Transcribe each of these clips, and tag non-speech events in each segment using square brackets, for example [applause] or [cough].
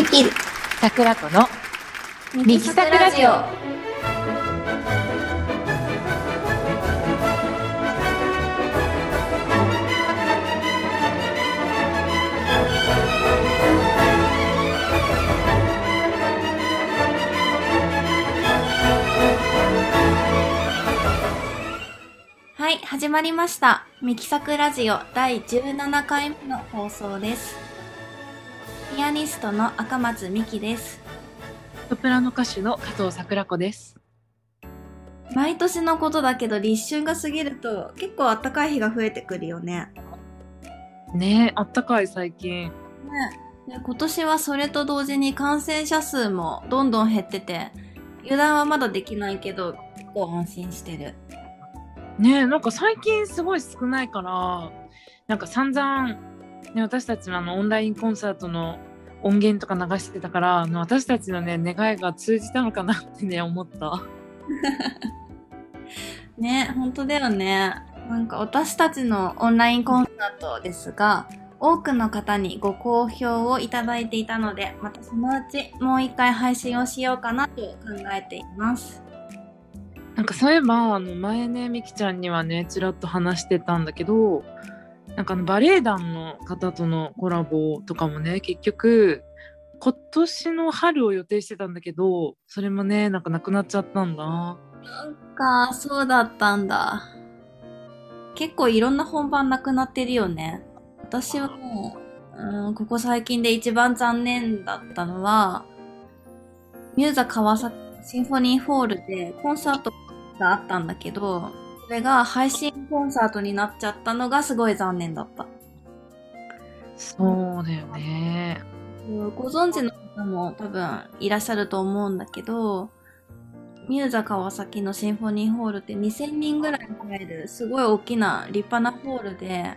ミキ桜子のミキサクラジオ。はい始まりました。ミキサクラジオ第17回目の放送ですピアニストの赤松美希ですソプラノ歌手の加藤桜子です。毎年のことだけど立春が過ぎると結構暖かい日が増えてくるよね。ねえ、あったかい最近。ねで今年はそれと同時に感染者数もどんどん減ってて油断はまだできないけど結構安心してる。ねえ、なんか最近すごい少ないから、なんか散々、ね、私たちのあのオンラインコンサートの音源とか流してたから、私たちのね、願いが通じたのかなってね、思った。[laughs] ね本当だよね。なんか私たちのオンラインコンサートですが多くの方にご好評をいただいていたのでまたそのうちもう一回配信をしようかなと考えています。なんかそういえば、あの前ね、みきちゃんにはね、ちらっと話してたんだけど、なんかあのバレエ団の方とのコラボとかもね、結局、今年の春を予定してたんだけど、それもね、なんかなくなっちゃったんだ。なんか、そうだったんだ。結構いろんな本番なくなってるよね。私はもう、うん、ここ最近で一番残念だったのは、ミューザ川崎シンフォニーホールでコンサートがあったんだけど、れが配信コンサートになっちゃったのがすごい残念だった。そうだよね。ご存知の方も多分いらっしゃると思うんだけど、ミューザ川崎のシンフォニーホールって2000人ぐらい入るすごい大きな立派なホールで、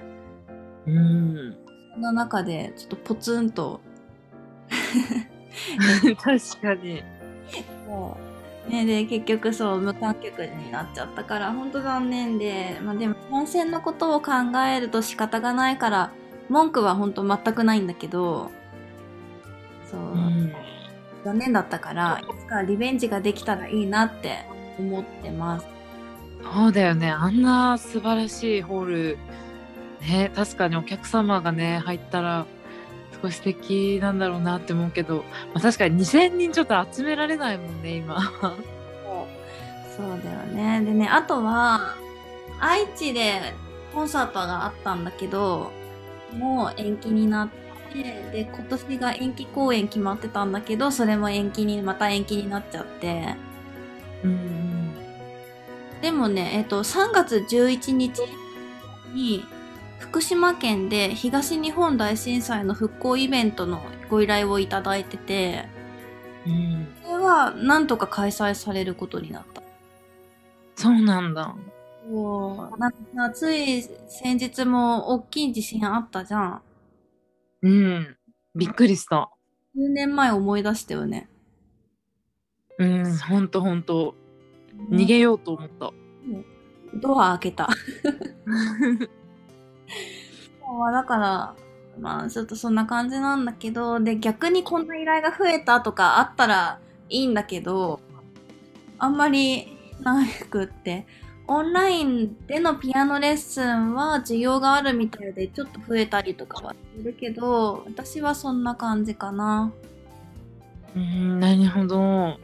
うん。その中でちょっとポツンと、[laughs] 確かに。[laughs] ね、で結局そう無観客になっちゃったから本当残念で、まあ、でも本戦のことを考えると仕方がないから文句は本当全くないんだけどそう、うん。残念だったからいつかリベンジができたらいいなって思ってますそうだよね。あんな素晴らしいホール、ね、確かにお客様がね、入ったら、すごい素敵なんだろうなって思うけど、まあ、確かに2000人ちょっと集められないもんね、今。そうだよねでねあとは愛知でコンサートがあったんだけどもう延期になってで今年が延期公演決まってたんだけどそれも延期にまた延期になっちゃってうん。でもねえっと3月11日に福島県で東日本大震災の復興イベントのご依頼をいただいててうん。それはなんとか開催されることになった？そうなんだ。そうつい先日も大きい地震あったじゃんうん。びっくりした。数年前思い出したよねうん、ほんとほんと。逃げようと思った。ドア開けた [laughs] まあだからまあちょっとそんな感じなんだけどで逆にこんな依頼が増えたとかあったらいいんだけどあんまりなくってオンラインでのピアノレッスンは需要があるみたいでちょっと増えたりとかはするけど私はそんな感じかなうん、なるほど。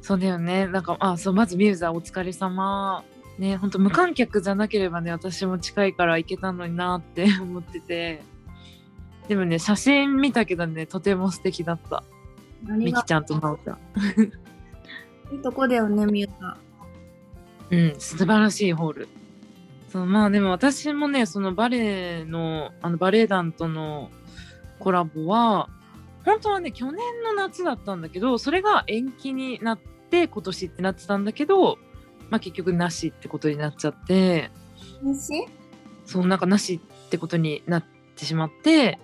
そうだよね。なんか、あ、そう、まずミューザーお疲れ様。ね、ほんと無観客じゃなければね、私も近いから行けたのになって [laughs] 思ってて。でもね、写真見たけどね、とても素敵だった。みきちゃんとまおちゃん。[laughs] いいとこだよねミューザうん、素晴らしいホール。そうまあでも私もね、そのバレエの、あのバレエ団とのコラボは、本当はね、去年の夏だったんだけど、それが延期になって、今年ってなってたんだけど、まあ結局なしってことになっちゃって、西そうなんかなしってことになってしまって、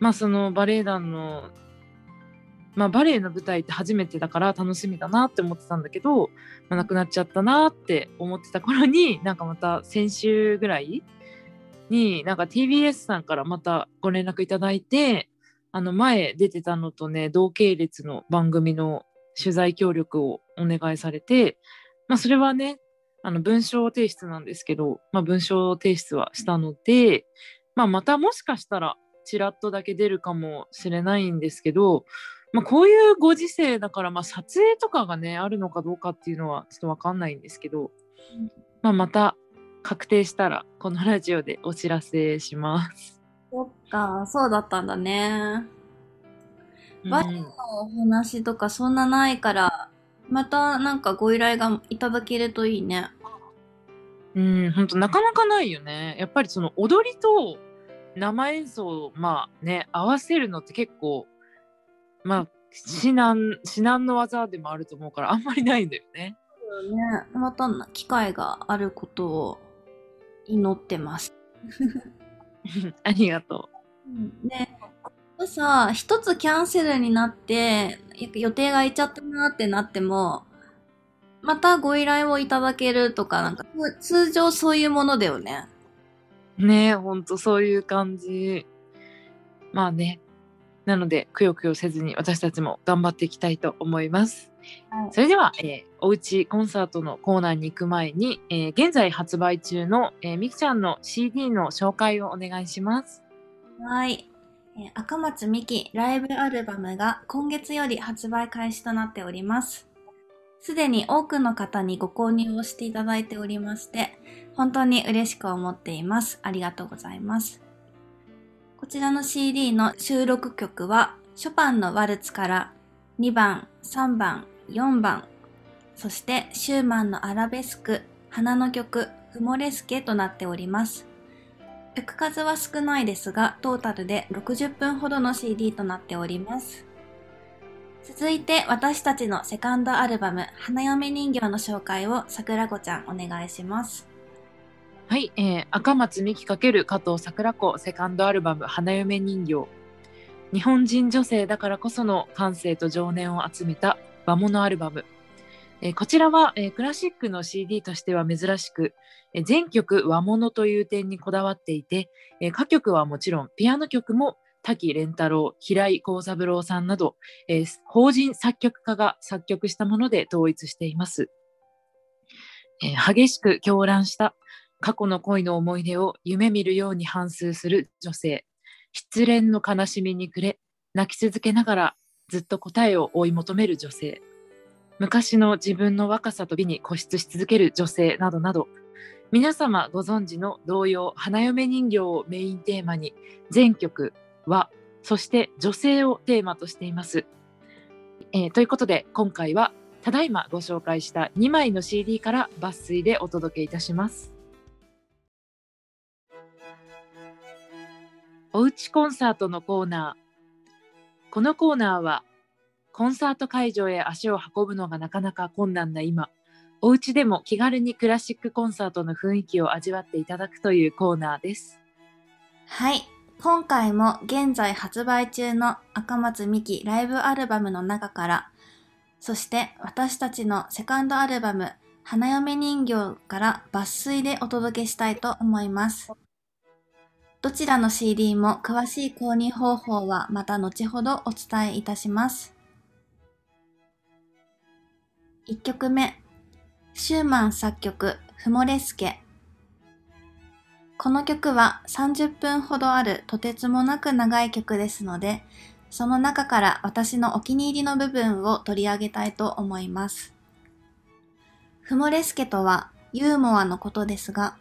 まあそのバレエ団の、まあバレエの舞台って初めてだから楽しみだなって思ってたんだけど、まあ、なくなっちゃったなって思ってた頃に、なんかまた先週ぐらいに、なんか TBS さんからまたご連絡いただいて、あの前出てたのとね同系列の番組の取材協力をお願いされて、まあ、それはねあの文章提出なんですけど、まあ、文章提出はしたので、まあ、またもしかしたらちらっとだけ出るかもしれないんですけど、まあ、こういうご時世だから、まあ、撮影とかがねあるのかどうかっていうのはちょっと分かんないんですけど、まあ、また確定したらこのラジオでお知らせします。そっか、そうだったんだね。バリのお話とかそんなないから、またなんかご依頼がいただけるといいね。うん、ほんとなかなかないよね。やっぱりその踊りと生演奏をまあね、合わせるのって結構、まあ、至難、至難の技でもあると思うからあんまりないんだよね。そうね。また機会があることを祈ってます。[laughs] ありがとう。ね、さ、一つキャンセルになって、予定が空いちゃったなってなっても、またご依頼をいただけるとか、なんか、通常そういうものだよね。ねえ、ほんとそういう感じ。まあね。なので、くよくよせずに私たちも頑張っていきたいと思います。はい、それでは、えー、おうちコンサートのコーナーに行く前に、えー、現在発売中の、えー、みきちゃんの CD の紹介をお願いします。はい。え、赤松美希ライブアルバムが今月より発売開始となっております。すでに多くの方にご購入をしていただいておりまして、本当に嬉しく思っています。ありがとうございます。こちらの CD の収録曲は、ショパンのワルツから2番、3番、4番、そしてシューマンのアラベスク、花の曲、フモレスケとなっております。曲数は少ないですが、トータルで60分ほどの CD となっております。続いて私たちのセカンドアルバム、花嫁人形の紹介を桜子ちゃんお願いします。はい、えー、赤松美希×加藤桜子セカンドアルバム花嫁人形。日本人女性だからこその感性と情念を集めた和物アルバム。え、こちらは、え、クラシックの CD としては珍しく、え、全曲和物という点にこだわっていて、え歌曲はもちろんピアノ曲も滝蓮太郎、平井幸三郎さんなど、え、法人作曲家が作曲したもので統一しています。え、激しく狂乱した過去の恋の思い出を夢見るように反芻する女性。失恋の悲しみに暮れ、泣き続けながらずっと答えを追い求める女性。昔の自分の若さと美に固執し続ける女性などなど、皆様ご存知の童謡花嫁人形をメインテーマに全曲和、そして女性をテーマとしています。えー、ということで今回はただいまご紹介した2枚の CD から抜粋でお届けいたします。おうちコンサートのコーナー。このコーナーはコンサート会場へ足を運ぶのがなかなか困難な今、お家でも気軽にクラシックコンサートの雰囲気を味わっていただくというコーナーです。はい。今回も現在発売中の赤松美希ライブアルバムの中から、そして私たちのセカンドアルバム花嫁人形から抜粋でお届けしたいと思います。どちらの CD も詳しい購入方法はまた後ほどお伝えいたします。1曲目、シューマン作曲、フモレスケこの曲は30分ほどあるとてつもなく長い曲ですので、その中から私のお気に入りの部分を取り上げたいと思います。フモレスケとはユーモアのことですが、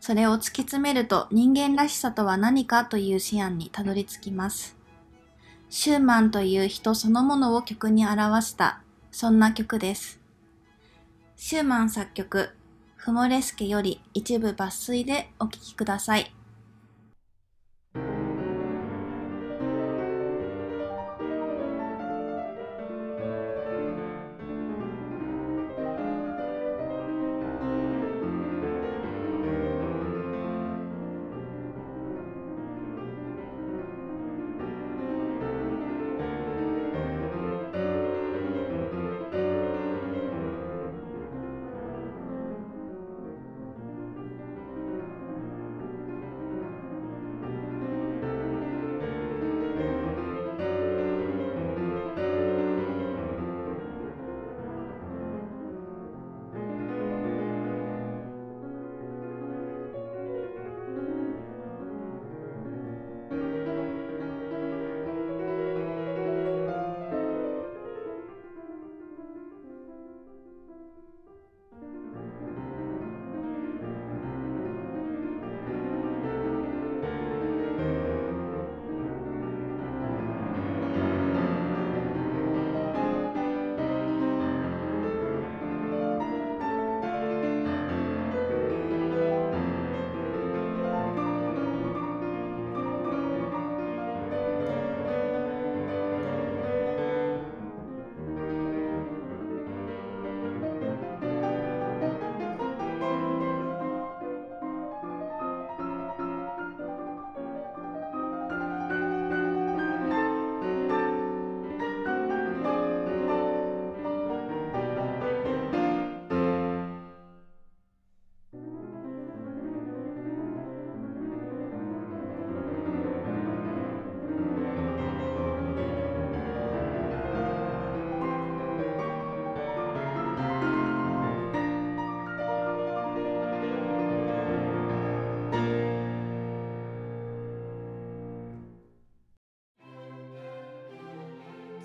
それを突き詰めると人間らしさとは何かという思案にたどり着きます。シューマンという人そのものを曲に表した、そんな曲です。シューマン作曲、フモレスケより一部抜粋でお聴きください。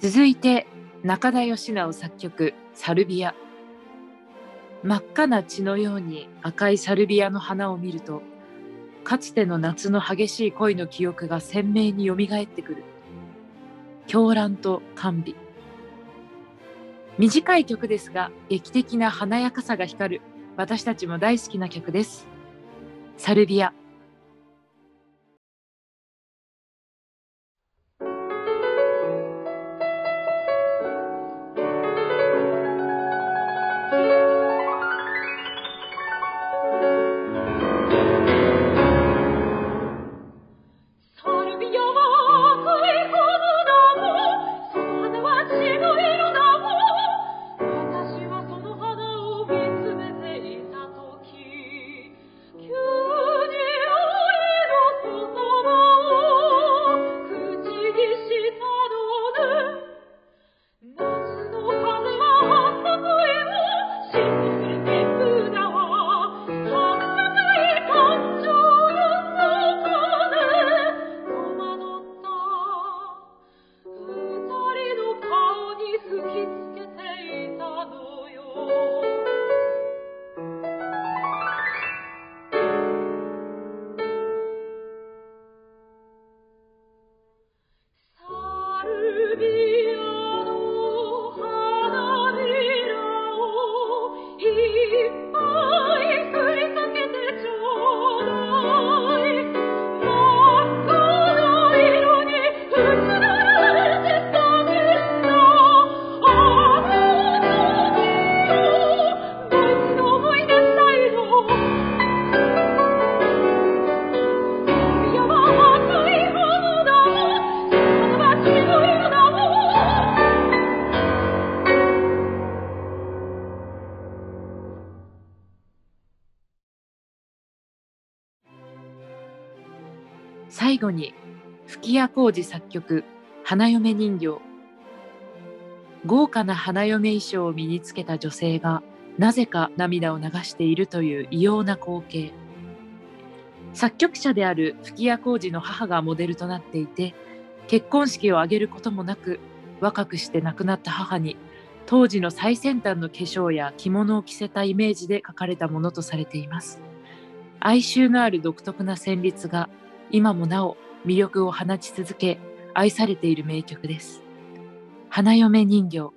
続いて中田義直作曲「サルビア」真っ赤な血のように赤いサルビアの花を見るとかつての夏の激しい恋の記憶が鮮明によみがえってくる。狂乱と甘美短い曲ですが劇的な華やかさが光る。私たちも大好きな曲です。サルビア。最後に吹谷浩二作曲「花嫁人形」豪華な花嫁衣装を身につけた女性がなぜか涙を流しているという異様な光景。作曲者である吹谷浩二の母がモデルとなっていて結婚式を挙げることもなく若くして亡くなった母に当時の最先端の化粧や着物を着せたイメージで書かれたものとされています。哀愁のある独特な旋律が今もなお魅力を放ち続け愛されている名曲です。花嫁人形。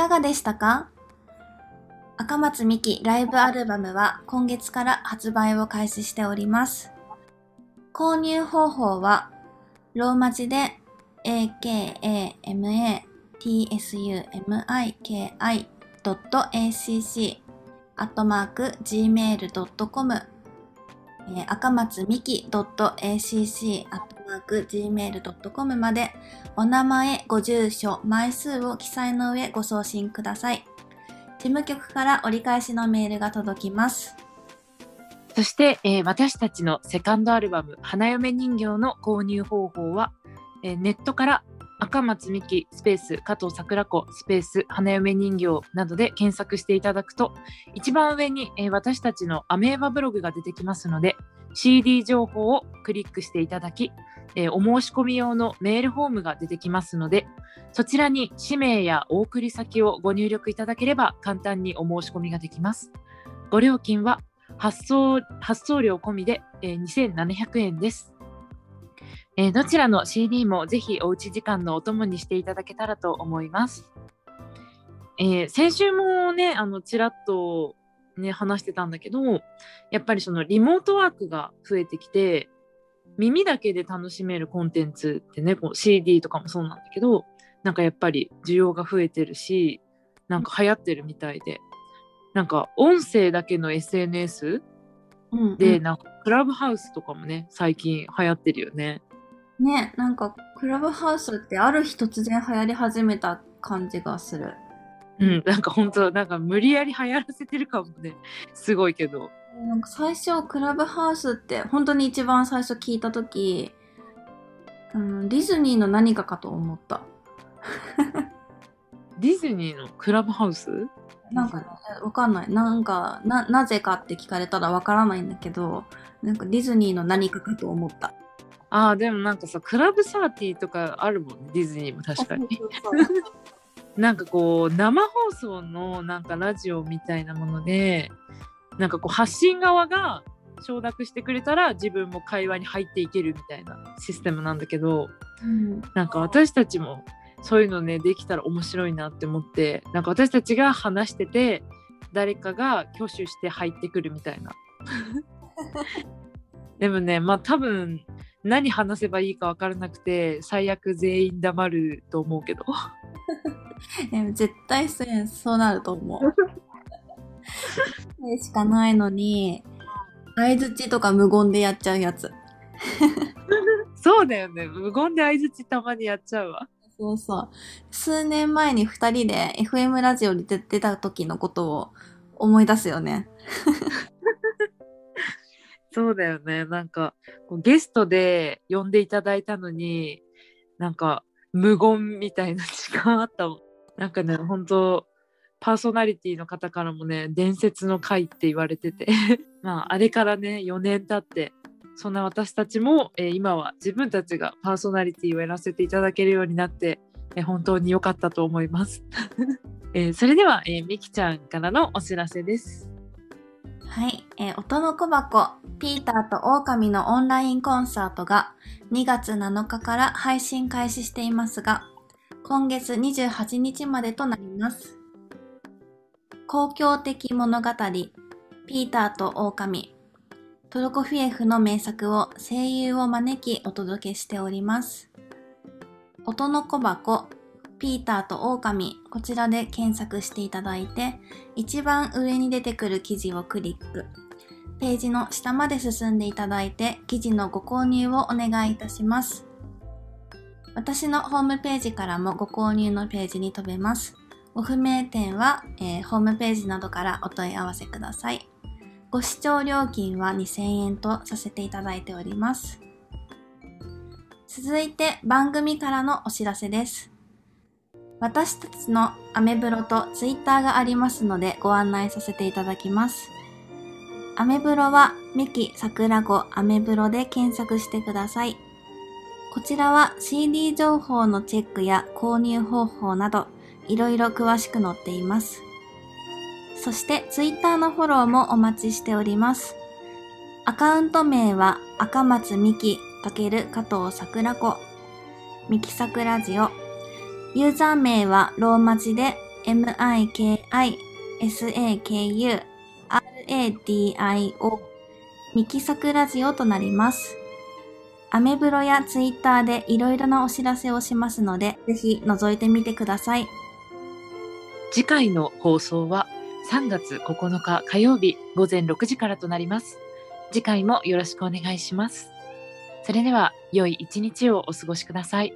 かがでしたか？赤松美希ライブアルバムは今月から発売を開始しております。購入方法は、ローマ字で akamatsuMiki.acc アットマーク gmail.com え赤松美希 .acc アット gmail.com までお名前、ご住所、枚数を記載の上ご送信ください。事務局から折り返しのメールが届きます。そして、えー私たちのセカンドアルバム「花嫁人形」の購入方法は、えーネットから赤松美希スペース加藤桜子スペース花嫁人形などで検索していただくと一番上に、えー私たちのアメーバブログが出てきますので CD 情報をクリックしていただき、えーお申し込み用のメールフォームが出てきますのでそちらに氏名やお送り先をご入力いただければ簡単にお申し込みができます。ご料金は発送発送料込みで、えー2700円です、えーどちらの CD もぜひおうち時間のお供にしていただけたらと思います。えー先週もね、あのちらっと、ね、話してたんだけど、やっぱりそのリモートワークが増えてきて、耳だけで楽しめるコンテンツってね、こう CD とかもそうなんだけど、なんかやっぱり需要が増えてるし、なんか流行ってるみたいで、なんか音声だけの SNS うん、で、うんなんかクラブハウスとかもね、最近流行ってるよね。ね、なんかクラブハウスってある日突然流行り始めた感じがする。うん、なんか本当なんか無理やり流行らせてるかもね、すごいけど。なんか最初クラブハウスって本当に一番最初聞いた時、うん、ディズニーの何かかと思った。[laughs] ディズニーのクラブハウス？なんかね、わかんない。なんか、な、なぜかって聞かれたらわからないんだけど、なんかディズニーの何かかと思った。ああ、でもなんかさ、クラブサーティーとかあるもんね、ディズニーも確かに。[laughs] なんかこう、生放送のなんかラジオみたいなもので、なんかこう、発信側が承諾してくれたら自分も会話に入っていけるみたいなシステムなんだけど、うん。なんか私たちもそういうのねできたら面白いなって思ってなんか私たちが話してて誰かが挙手して入ってくるみたいな。[laughs] でもねまあ多分何話せばいいか分からなくて最悪全員黙ると思うけど。[laughs] でも絶対そうそうなると思う。そ [laughs] しかないのに、相づちとか無言でやっちゃうやつ。[laughs] そうだよね無言で相づちたまにやっちゃうわそうそう。数年前に二人で FM ラジオに出出た時のことを思い出すよね。[laughs] そうだよねなんかゲストで呼んでいただいたのになんか無言みたいな時間あったもんなんかね本当パーソナリティの方からもね伝説の回って言われてて [laughs] まああれからね4年経ってそんな私たちも、えー今は自分たちがパーソナリティをやらせていただけるようになって、えー本当に良かったと思います、[laughs] えーそれでは、えーみきちゃんからのお知らせですはい。えー音の小箱、ピーターと狼のオンラインコンサートが2月7日から配信開始していますが、今月28日までとなります。公共的物語、ピーターと狼、トルコフィエフの名作を声優を招きお届けしております。音の小箱、ピーターと狼、こちらで検索していただいて、一番上に出てくる記事をクリック。ページの下まで進んでいただいて、記事のご購入をお願いいたします。私のホームページからもご購入のページに飛べます。ご不明点は、えーホームページなどからお問い合わせください。ご視聴料金は2000円とさせていただいております。続いて番組からのお知らせです。私たちのアメブロとツイッターがありますのでご案内させていただきます。アメブロはミキ桜子アメブロで検索してください。こちらは CD 情報のチェックや購入方法などいろいろ詳しく載っています。そしてツイッターのフォローもお待ちしております。アカウント名は赤松美希×加藤桜子ミキサクラジオユーザー名はローマ字で m-i-k-i-s-a-k-u-r-a-d-i-o ミキサクラジオとなります。アメブロやツイッターでいろいろなお知らせをしますので、ぜひ覗いてみてください。次回の放送は3月9日火曜日午前6時からとなります。次回もよろしくお願いします。それでは良い一日をお過ごしください。